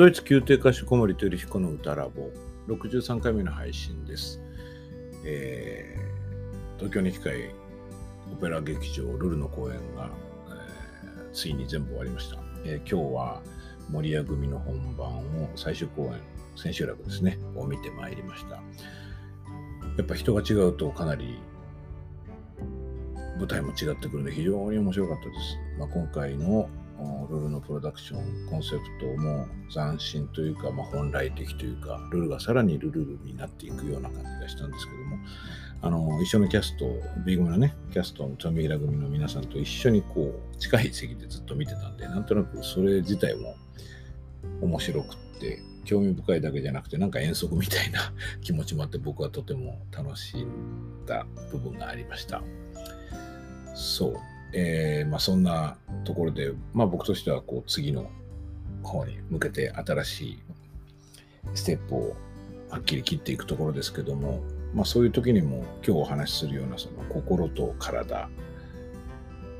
ドイツ宮廷歌手小森照彦の歌ラボ63回目の配信です。えー東京に機会オペラ劇場ルルの公演が、えーついに全部終わりました。えー今日は守谷組の本番を最終公演、千秋楽ですね、を見てまいりました。やっぱ人が違うとかなり舞台も違ってくるので非常に面白かったです。まあ、今回のルールのプロダクションコンセプトも斬新というか、まあ、本来的というかルールがさらにルルルになっていくような感じがしたんですけどもあの一緒のキャスト B 組のねキャストの富平組の皆さんと一緒にこう近い席でずっと見てたんでなんとなくそれ自体も面白くって興味深いだけじゃなくてなんか遠足みたいな 気持ちもあって僕はとても楽しんだ部分がありました。そう。えーまあ、そんなところで、まあ、僕としてはこう次の方に向けて新しいステップをはっきり切っていくところですけども、まあ、そういう時にも今日お話しするようなその心と体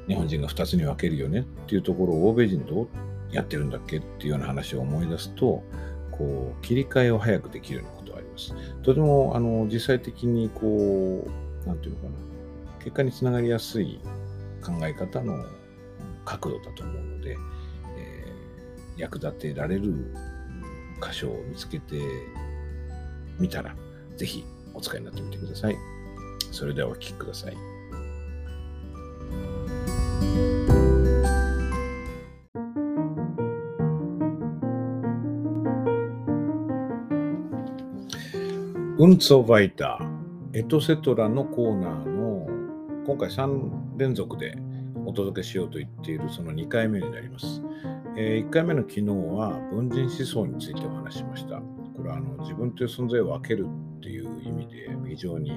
日本人が2つに分けるよねっていうところを欧米人どうやってるんだっけっていうような話を思い出すとこう切り替えを早くできるようなことがあります。とてもあの実際的にこうなんていうのかな結果につながりやすい考え方の角度だと思うので、えー役立てられる箇所を見つけてみたら、ぜひお使いになってみてください。それではお聴きください。うんつをバイター、エトセトラのコーナー今回3連続でお届けしようと言っているその2回目になります。え1回目の昨日は文人思想についてお話ししました。これはあの自分という存在を分けるっていう意味で非常に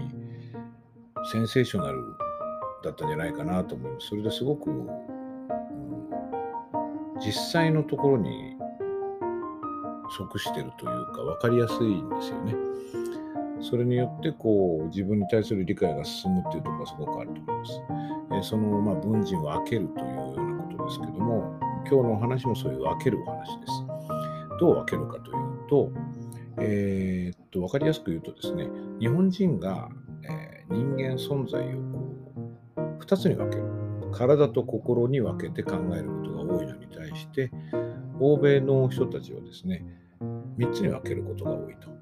センセーショナルだったんじゃないかなと思います。それですごく、うん実際のところに即してるというか分かりやすいんですよね。それによってこう自分に対する理解が進むっていうところがすごくあると思います。えーその、まあ、文人を分けるというようなことですけども今日のお話もそういう分けるお話です。どう分けるかというと,、えーっと分かりやすく言うとですね日本人が、えー人間存在をこう2つに分ける体と心に分けて考えることが多いのに対して欧米の人たちはですね3つに分けることが多いと。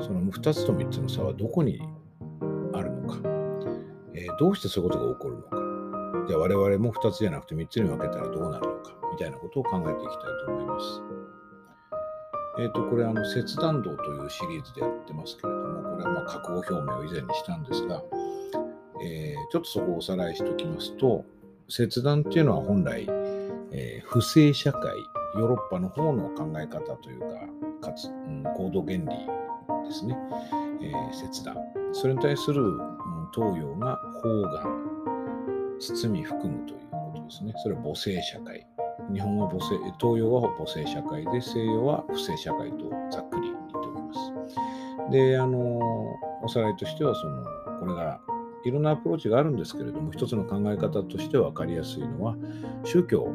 その2つと3つの差はどこにあるのか、えーどうしてそういうことが起こるのか、じゃあ我々も2つじゃなくて3つに分けたらどうなるのか、みたいなことを考えていきたいと思います。えっ、と、これ、あの、切断道というシリーズでやってますけれども、これはまあ覚悟表明を以前にしたんですが、えーちょっとそこをおさらいしておきますと、切断っていうのは本来、えー不正社会、ヨーロッパの方の考え方というか、かつ、うん行動原理ですね、えー切断。それに対する、東洋が方眼、包み含むということですね。それは母性社会。日本は母性、東洋は母性社会で、西洋は不正社会とざっくり言っております。で、あの、おさらいとしては、その、これが、いろんなアプローチがあるんですけれども、一つの考え方として分かりやすいのは、宗教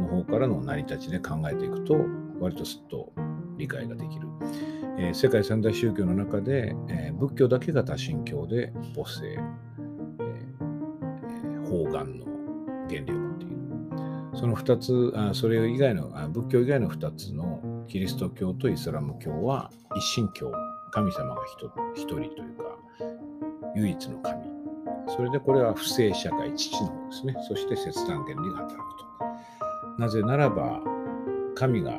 の方からの成り立ちで考えていくと、割とすっと理解ができる。えー世界三大宗教の中で、えー仏教だけが多神教で母性、えー方眼の原理を持っている。その2つ、あそれ以外のあ仏教以外の2つのキリスト教とイスラム教は一神教、神様が一一人というか、唯一の神。それでこれは不正社会、父の方ですね。そして切断原理が働くと。なぜならば、神が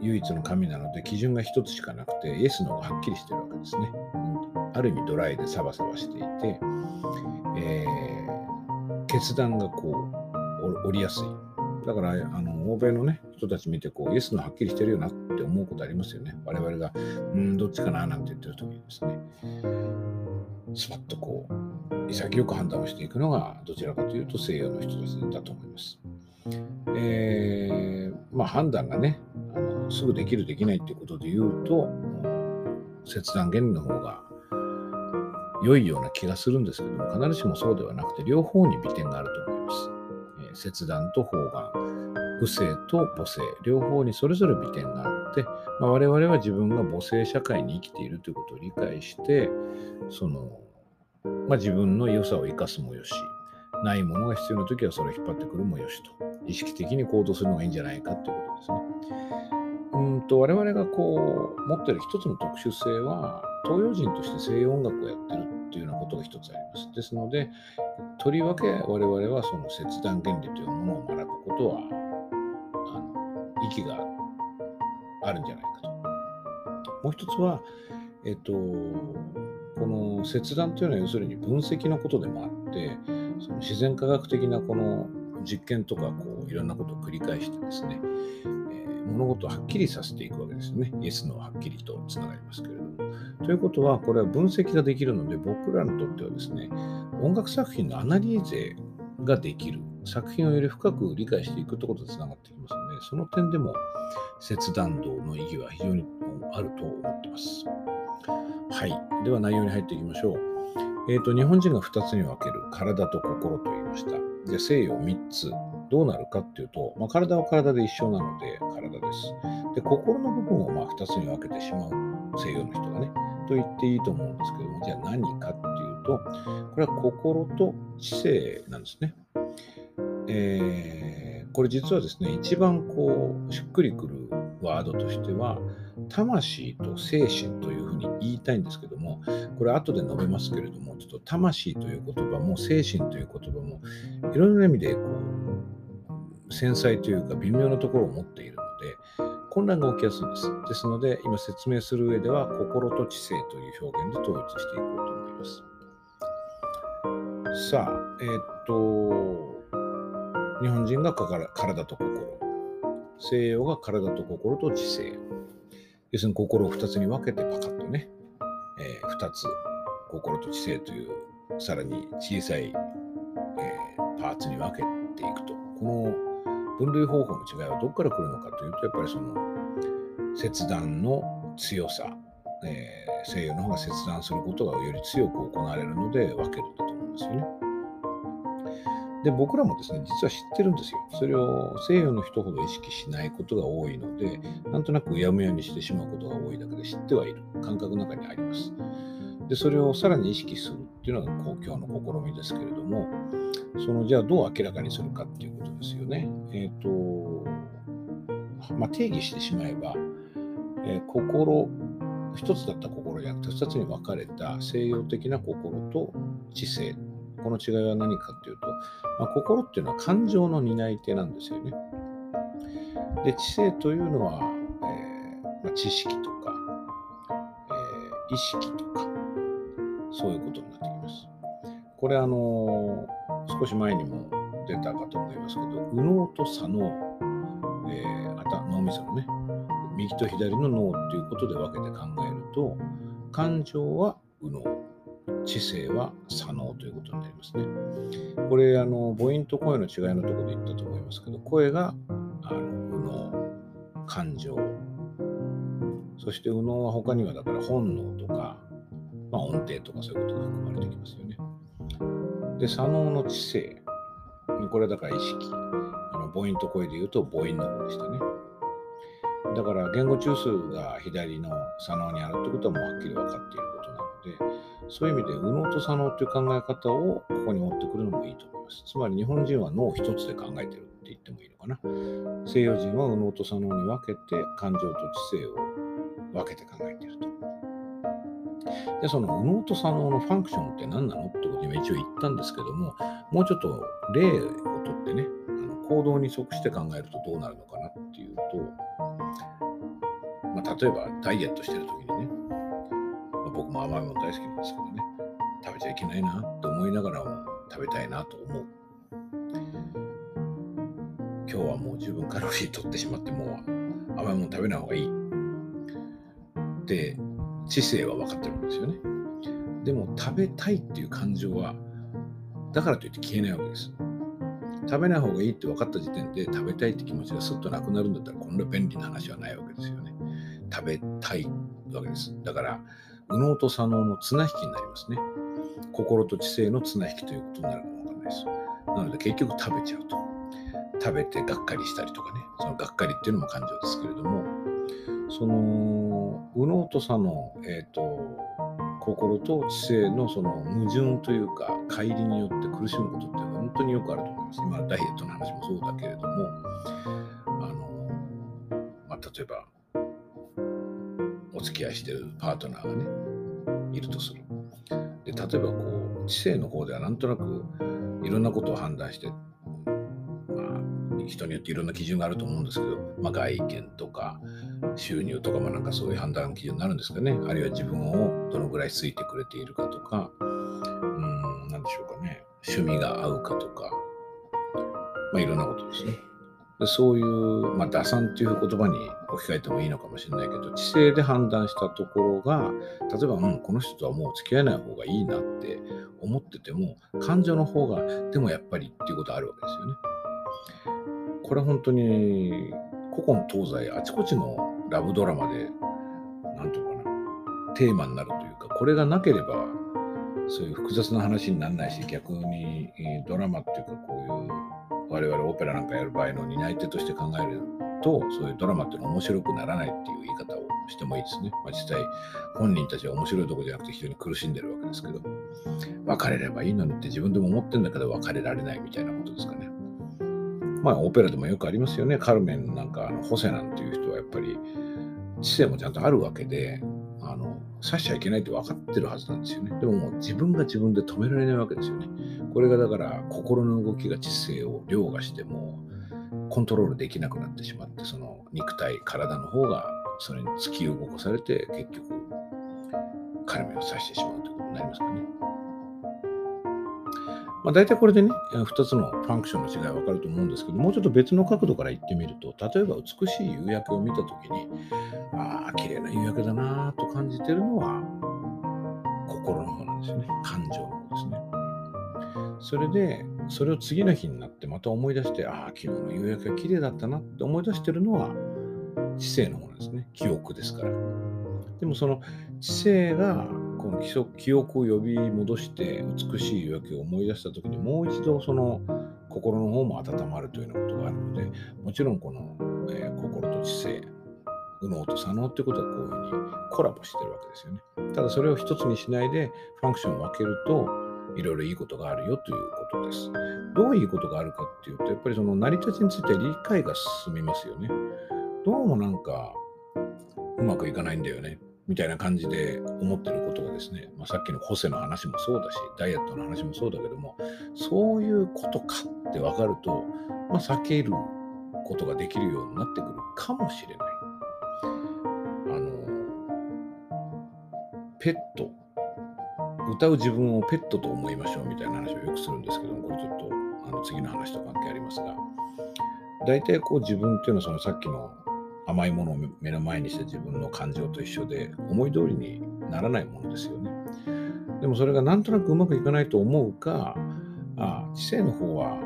唯一の神なので基準が一つしかなくてイエスの方がはっきりしてるわけですね。ある意味ドライでサバサバしていて、えー決断がこう折りやすい。だからあの欧米のね人たち見てこうイエスのはっきりしてるよなって思うことありますよね。我々がうんどっちかななんて言ってる時にですね。スパッとこう潔く判断をしていくのがどちらかというと西洋の人たちだと思います。えーまあ判断がねすぐできるできないっていうことで言うと切断原理の方が良いような気がするんですけども必ずしもそうではなくて両方に美点があると思います。えー切断と方眼母性と母性両方にそれぞれ美点があって、まあ、我々は自分が母性社会に生きているということを理解してその、まあ、自分の良さを生かすもよしないものが必要な時はそれを引っ張ってくるもよしと意識的に行動するのがいいんじゃないかということですね。うんと我々がこう持ってる一つの特殊性は東洋人として西洋音楽をやってるっていうようなことが一つあります。ですのでとりわけ我々はその切断原理というものを学ぶことはあの息があるんじゃないかと。もう一つは、えっと、この切断というのは要するに分析のことでもあってその自然科学的なこの実験とかこういろんなことを繰り返してですね、物事をはっきりさせていくわけですよね。イエスのはっきりとつながりますけれども。ということはこれは分析ができるので僕らにとってはですね音楽作品のアナリーゼができる作品をより深く理解していくということでつながってきますのでその点でも切断道の意義は非常にあると思っています。はい。では内容に入っていきましょう。えっ、ー、と、日本人が2つに分ける体と心と言いました。で、西洋3つ。どうなるかっていうと、まあ、体は体で一緒なので体です。で、心の部分をま2つに分けてしまう西洋の人がね、と言っていいと思うんですけども、じゃあ何かっていうと、これは心と知性なんですね。えー、これ実はですね、一番こう、しっくりくるワードとしては、魂と精神というふうに言いたいんですけども、これ後で述べますけれども、ちょっと魂という言葉も精神という言葉も、いろんな意味でこう繊細というか微妙なところを持っているので、混乱が起きやすいんです。ですので、今説明する上では、心と知性という表現で統一していこうと思います。さあ、えー、っと、日本人が体と心、西洋が体と心と知性。要するに心を2つに分けてパカッとね、えー、2つ心と知性というさらに小さい、えー、パーツに分けていくとこの分類方法の違いはどこから来るのかというとやっぱりその切断の強さ、えー、西洋の方が切断することがより強く行われるので分けるんだと思うんですよね。で、僕らもですね、実は知ってるんですよ。それを西洋の人ほど意識しないことが多いので、なんとなくうやむやにしてしまうことが多いだけで知ってはいる。感覚の中にあります。で、それをさらに意識するっていうのが公共の試みですけれども、その、じゃあどう明らかにするかっていうことですよね。えっ、ー、と、まあ、定義してしまえば、えー、心、一つだった心じゃなくて二つに分かれた西洋的な心と知性この違いは何かっていうと、まあ、心っていうのは感情の担い手なんですよね。で、知性というのは、えーまあ、知識とか、えー、意識とか、そういうことになってきます。これ、あの、少し前にも出たかと思いますけど、右脳と左脳、えー、あた脳みそのね、右と左の脳っていうことで分けて考えると、感情は右脳、知性は左脳ということになりますね。これ、あの母音と声の違いのところで言ったと思いますけど、声があの右脳、感情、そして右脳は他にはだから本能とか、まあ、音程とかそういうことが含まれてきますよね。で、左脳の知性、これだから意識、あの母音と声で言うと母音の方でしたね。だから言語中枢が左の左脳にあるってことはもうはっきり分かっていることなので、そういう意味で、右脳と左脳という考え方をここに持ってくるのもいいと思います。つまり日本人は脳一つで考えてるって言ってもいいのかな。西洋人は右脳と左脳に分けて感情と知性を分けて考えていると。で、その右脳と左脳のファンクションって何なのってことを今一応言ったんですけども、もうちょっと例をとってね、あの行動に即して考えるとどうなるのかなっていうと、まあ、例えばダイエットしてる時にね、ま僕も甘いもの大好きなんですけどね、食べちゃいけないなって思いながらも食べたいなと思う。今日はもう十分カロリー取ってしまって、もう甘いもの食べない方がいい。って知性は分かってるんですよね。でも食べたいっていう感情は、だからといって消えないわけです。食べない方がいいって分かった時点で食べたいって気持ちがすっとなくなるんだったらこんな便利な話はないわけですよね。食べたいわけです。だから右脳と左脳の綱引きになりますね。心と知性の綱引きということになるかもわかんないです。なので結局食べちゃうと。食食べてがっかりしたりとかね、そのがっかりっていうのも感情ですけれども、その、右脳と左脳、え、ー、と、心と知性のその矛盾というか、乖離によって苦しむことって本当によくあると思います。今、ダイエットの話もそうだけれども、あの、まあ、例えば、お付き合いしてるパートナーがね、いるとする。で、例えばこう、知性の方ではなんとなくいろんなことを判断して、人によっていろんな基準があると思うんですけど、まあ、外見とか収入とかもなんかそういう判断基準になるんですかね。あるいは自分をどのぐらい好いてくれているかとか、うん、なんでしょうかね。趣味が合うかとか、まあ、いろんなことですね。でそういう、まあ、打算っていう言葉に置き換えてもいいのかもしれないけど、知性で判断したところが、例えば、うん、この人とはもう付き合えない方がいいなって思ってても、感情の方が、でもやっぱりっていうことあるわけですよね。これ本当に古今東西あちこちのラブドラマで何て言うかなテーマになるというかこれがなければそういう複雑な話にならないし逆にドラマっていうかこういう我々オペラなんかやる場合の担い手として考えるとそういうドラマっていうのは面白くならないっていう言い方をしてもいいですね。まあ、実際本人たちは面白いとこじゃなくて非常に苦しんでるわけですけど別れればいいのにって自分でも思ってるんだけど別れられないみたいなことですかね。まあ、オペラでもよくありますよね。カルメンなんか、あのホセなんていう人はやっぱり知性もちゃんとあるわけで、あの刺しちゃいけないって分かってるはずなんですよね。でももう自分が自分で止められないわけですよね。これがだから心の動きが知性を凌駕してもコントロールできなくなってしまって、その肉体、体の方がそれに突き動かされて結局カルメンを刺してしまうということになりますかね。まあ、大体これでね、2つのファンクションの違いは分かると思うんですけど、もうちょっと別の角度から言ってみると、例えば美しい夕焼けを見たときに、ああ、綺麗な夕焼けだなと感じてるのは、心の方なんですよね。感情の方ですね。それで、それを次の日になってまた思い出して、ああ、昨日の夕焼けが綺麗だったなって思い出してるのは、知性の方なんですね。記憶ですから。でもその知性がこの記憶を呼び戻して美しい夕焼けを思い出した時にもう一度その心の方も温まるというようなことがあるのでもちろんこの、えー、心と知性右脳と左脳ってことはこういうふうにコラボしてるわけですよね。ただそれを一つにしないでファンクションを分けるといろいろいいことがあるよということです。どういうことがあるかっていうとやっぱりその成り立ちについて理解が進みますよね。どうもなんかうまくいかないんだよね。みたいな感じで思ってることがですね、まあ、さっきのホセの話もそうだし、ダイエットの話もそうだけども、そういうことかって分かると、まあ、避けることができるようになってくるかもしれない。あの、ペット、歌う自分をペットと思いましょうみたいな話をよくするんですけども、これちょっとあの次の話と関係ありますが、大体こう自分っていうのはそのさっきの甘いものを目の前にして自分の感情と一緒で思い通りにならないものですよね。でもそれがなんとなくうまくいかないと思うか、あ知性の方は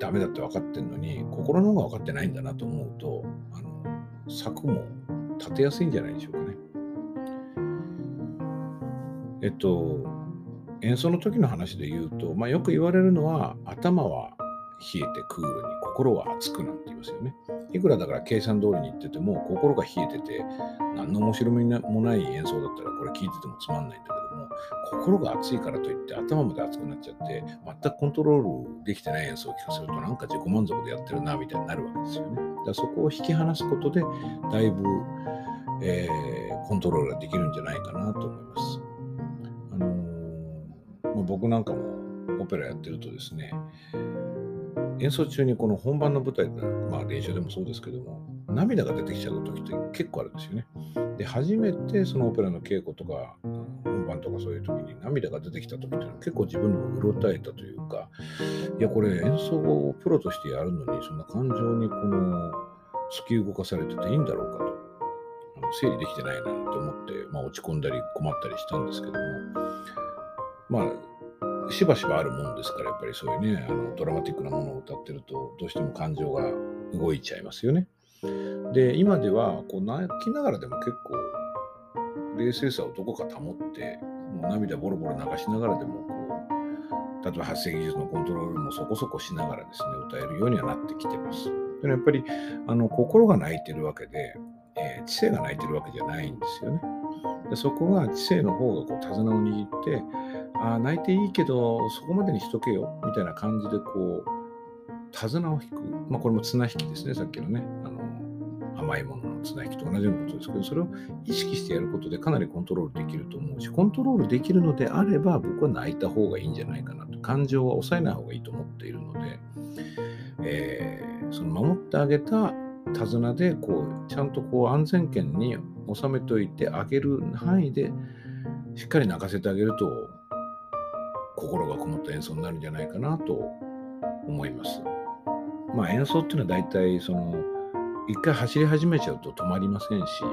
ダメだって分かってんのに心の方が分かってないんだなと思うとあの策も立てやすいんじゃないでしょうかね。えっと演奏の時の話で言うと、まあ、よく言われるのは頭は冷えてクールに心は熱くなんて言いますよね。いくらだから計算通りに言ってても心が冷えてて何の面白みもない演奏だったらこれ聞いててもつまんないんだけども心が熱いからといって頭まで熱くなっちゃって全くコントロールできてない演奏を聴かせるとなんか自己満足でやってるなみたいになるわけですよね。だからそこを引き離すことでだいぶ、えー、コントロールができるんじゃないかなと思います。あのー、まあ、僕なんかもオペラやってるとですね演奏中にこの本番の舞台で、まあ練習でもそうですけども、涙が出てきちゃう時って結構あるんですよね。で、初めてそのオペラの稽古とか、本番とかそういう時に涙が出てきた時っていうのは結構自分でもうろたえたというか、いや、これ演奏をプロとしてやるのに、そんな感情にこの突き動かされてていいんだろうかと。整理できてないなと思って、まあ、落ち込んだり困ったりしたんですけども、まあ、しばしばあるもんですから、やっぱりそういうね、あのドラマティックなものを歌ってると、どうしても感情が動いちゃいますよね。で、今ではこう泣きながらでも結構、冷静さをどこか保って、もう涙ボロボロ流しながらでもこう、例えば発声技術のコントロールもそこそこしながらですね、歌えるようにはなってきてます。でやっぱりあの心が泣いてるわけで、えー、知性が泣いてるわけじゃないんですよね。でそこが知性の方がこう手綱を握って、あ、泣いていいけど、そこまでにしとけよ、みたいな感じでこう、手綱を引く。まあこれも綱引きですね、さっきのね。あの甘いものの綱引きと同じようなことですけど、それを意識してやることでかなりコントロールできると思うし、コントロールできるのであれば、僕は泣いた方がいいんじゃないかなと。感情は抑えない方がいいと思っているので、えー、その守ってあげた手綱でこうちゃんとこう安全圏に収めておいてあげる範囲でしっかり泣かせてあげると心がこもった演奏になるんじゃないかなと思います。まあ演奏っていうのは大体その一回走り始めちゃうと止まりませんしあ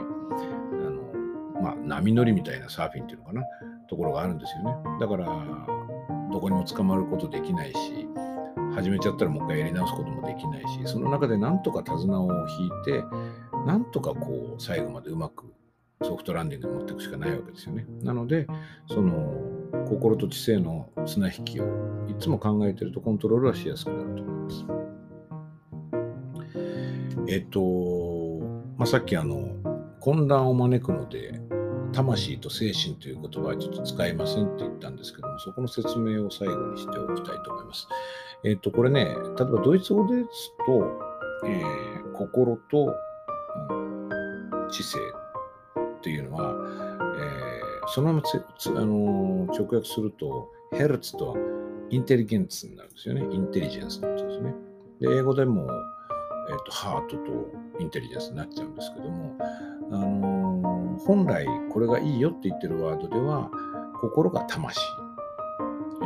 の、まあ、波乗りみたいなサーフィンっていうのかなところがあるんですよね。だからどこにも捕まることできないし始めちゃったらもう一回やり直すこともできないしその中でなんとか手綱を引いてなんとかこう最後までうまくソフトランディングに持っていくしかないわけですよね。なのでその心と知性の綱引きをいつも考えてるとコントロールはしやすくなると思います。えっと、まあ、さっきあの混乱を招くので魂と精神という言葉はちょっと使いませんって言ったんですけども、そこの説明を最後にしておきたいと思います。えっ、と、これね、例えばドイツ語ですと、えー、心と、うん、知性っていうのは、えー、そのままつつ、あのー、直訳すると、ヘルツとインテリゲンツになるんですよね。インテリジェンスなんですね。で、英語でも、えーと、ハートとインテリジェンスになっちゃうんですけども、あのー、本来これがいいよって言ってるワードでは、心が魂、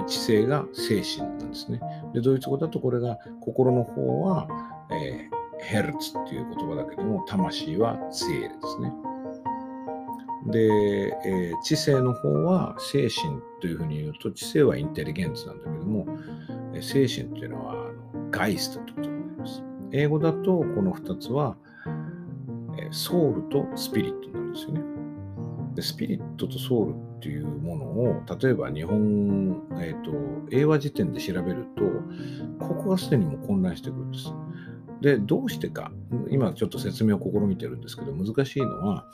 知性が精神なんですね。で、ドイツ語だとこれが心の方は、えー、ヘルツっていう言葉だけども、魂はセールですね。で、えー、知性の方は精神というふうに言うと、知性はインテリゲンツなんだけども、精神というのはあのガイストということになります。英語だとこの2つは、え、ソウルとスピリットなんですよね。でスピリットとソウルっていうものを例えば日本、えーと、英和辞典で調べるとここがすでにも混乱してくるんです。でどうしてか今ちょっと説明を試みてるんですけど難しいのは、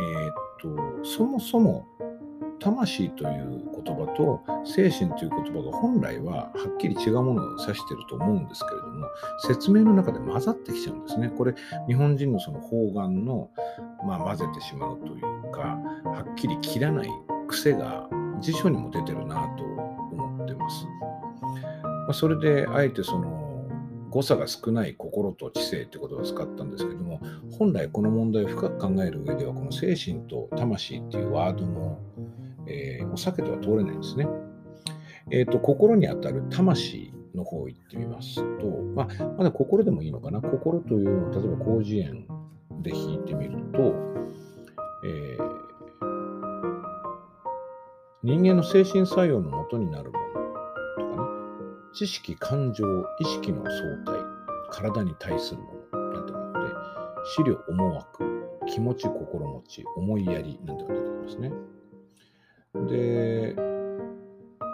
えーとそもそも魂という言葉と精神という言葉が本来ははっきり違うものを指してると思うんですけれども説明の中で混ざってきちゃうんですね。これ日本人のその方眼の、まあ、混ぜてしまうというかはっきり切らない癖が辞書にも出てるなと思ってます。まあ、それであえてその誤差が少ない心と知性ってことを使ったんですけども本来この問題を深く考える上ではこの精神と魂っていうワードのえー、お避けては通れないんですね。え、ー、と、心にあたる魂の方行ってみますと、まあ、まだ心でもいいのかな？心というのを、例えば広辞苑で引いてみると、えー、人間の精神作用のもとになる、知識、感情、意識の相対、体に対するものなんてのがあって、資料、思惑、気持ち、心持ち、思いやりなんていうのが出てきますね。で、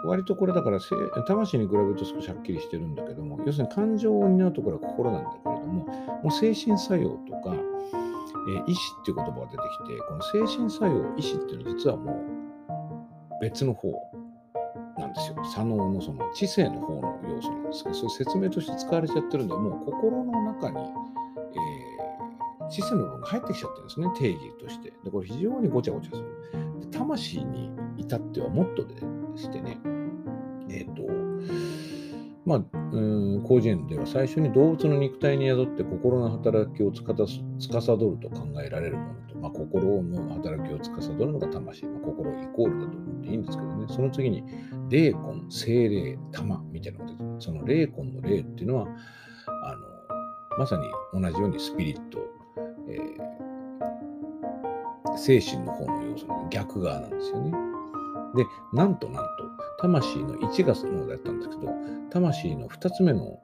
割とこれだから、魂に比べると少しはっきりしてるんだけども、要するに感情を担うところは心なんだけれども、もう精神作用とか、えー、意志っていう言葉が出てきて、この精神作用、意志っていうのは実はもう別の方なんですよ。左脳のその知性の方の要素なんですけど、そういう説明として使われちゃってるんで、もう心の中に、えー、知性の部分が入ってきちゃってるんですね、定義として。で、これ非常にごちゃごちゃする。で魂に至ってはもっとでしてね、えっ、ー、と、まあ、うん、広辞苑では最初に動物の肉体に宿って心の働きをつか司ると考えられるもの、まあ、心の働きを司るのが魂、まあ、心イコールだと思っていいんですけどね、その次に、霊魂、精霊、玉みたいなのが出てその霊魂の霊っていうのは、あのまさに同じようにスピリット、えー、精神の方の要素の逆側なんですよね。で、なんとなんと、魂の1月の方だったんですけど、魂の2つ目の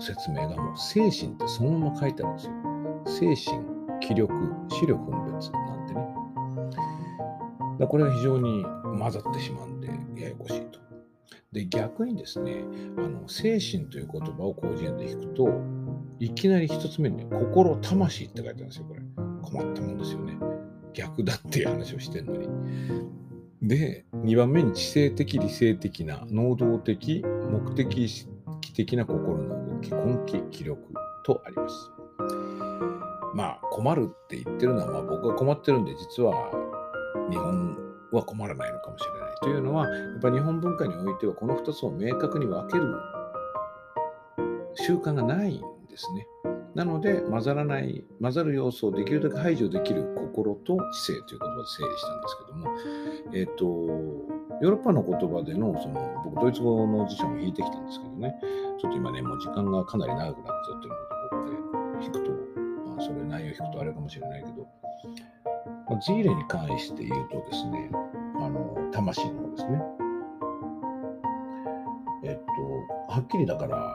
説明がもう精神ってそのまま書いてあるんですよ。精神、気力、視力分別なんてね。だこれが非常に混ざってしまうんで、ややこしいと。で逆にですねあの精神という言葉を広辞苑で引くといきなり一つ目にね心魂って書いてあるんですよこれ困ったもんですよね逆だっていう話をしてるのにで2番目に知性的理性的な能動的目的意識的な心の動き根気気力とありますまあ困るって言ってるのは、まあ、僕が困ってるんで実は日本は困らないのかもしれない。というのは、やっぱり日本文化においてはこの2つを明確に分ける習慣がないんですね。なので、混ざらない、混ざる要素をできるだけ排除できる心と知性という言葉で整理したんですけども、えっ、ー、と、ヨーロッパの言葉での、その、僕、ドイツ語の辞書も引いてきたんですけどね、ちょっと今ね、もう時間がかなり長くなっちゃってるので、ここで引くと、あ、それ内容を引くとあれかもしれないけど、まあ、ジーレに関して言うとですね、あの、魂の方ですね。えっと、はっきりだから、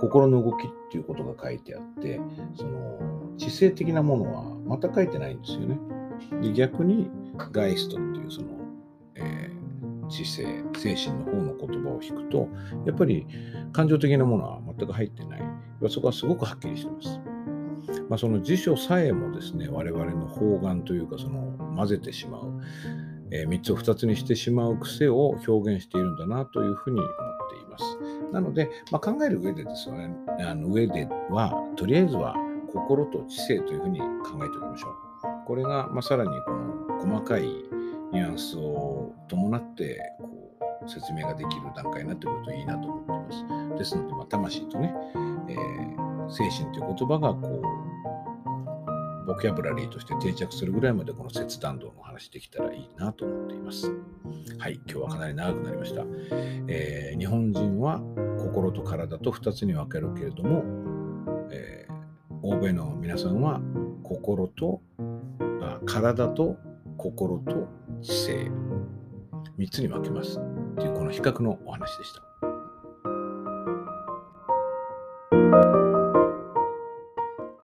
心の動きっていうことが書いてあって、その、知性的なものはまた書いてないんですよね。で逆に、ガイストっていうその、えー、知性、精神の方の言葉を引くと、やっぱり感情的なものは全く入ってない。そこはすごくはっきりしてます。まあ、その辞書さえもですね、我々の方眼というか、その混ぜてしまう、えー、3つを2つにしてしまう癖を表現しているんだなというふうに思っています。なので、まあ、考える上でですね、あの上では、とりあえずは心と知性というふうに考えておきましょう。これが、まあ、さらにこの細かいニュアンスを伴ってこう説明ができる段階になってくるといいなと思っています。ですので、まあ、魂とね、えー、精神という言葉がこうボキャブラリーとして定着するぐらいまでこの切断道の話できたらいいなと思っています。はい、今日はかなり長くなりました。えー、日本人は心と体と2つに分けるけれども、えー、欧米の皆さんは心とあ体と心と知性3つに分けますというこの比較のお話でした。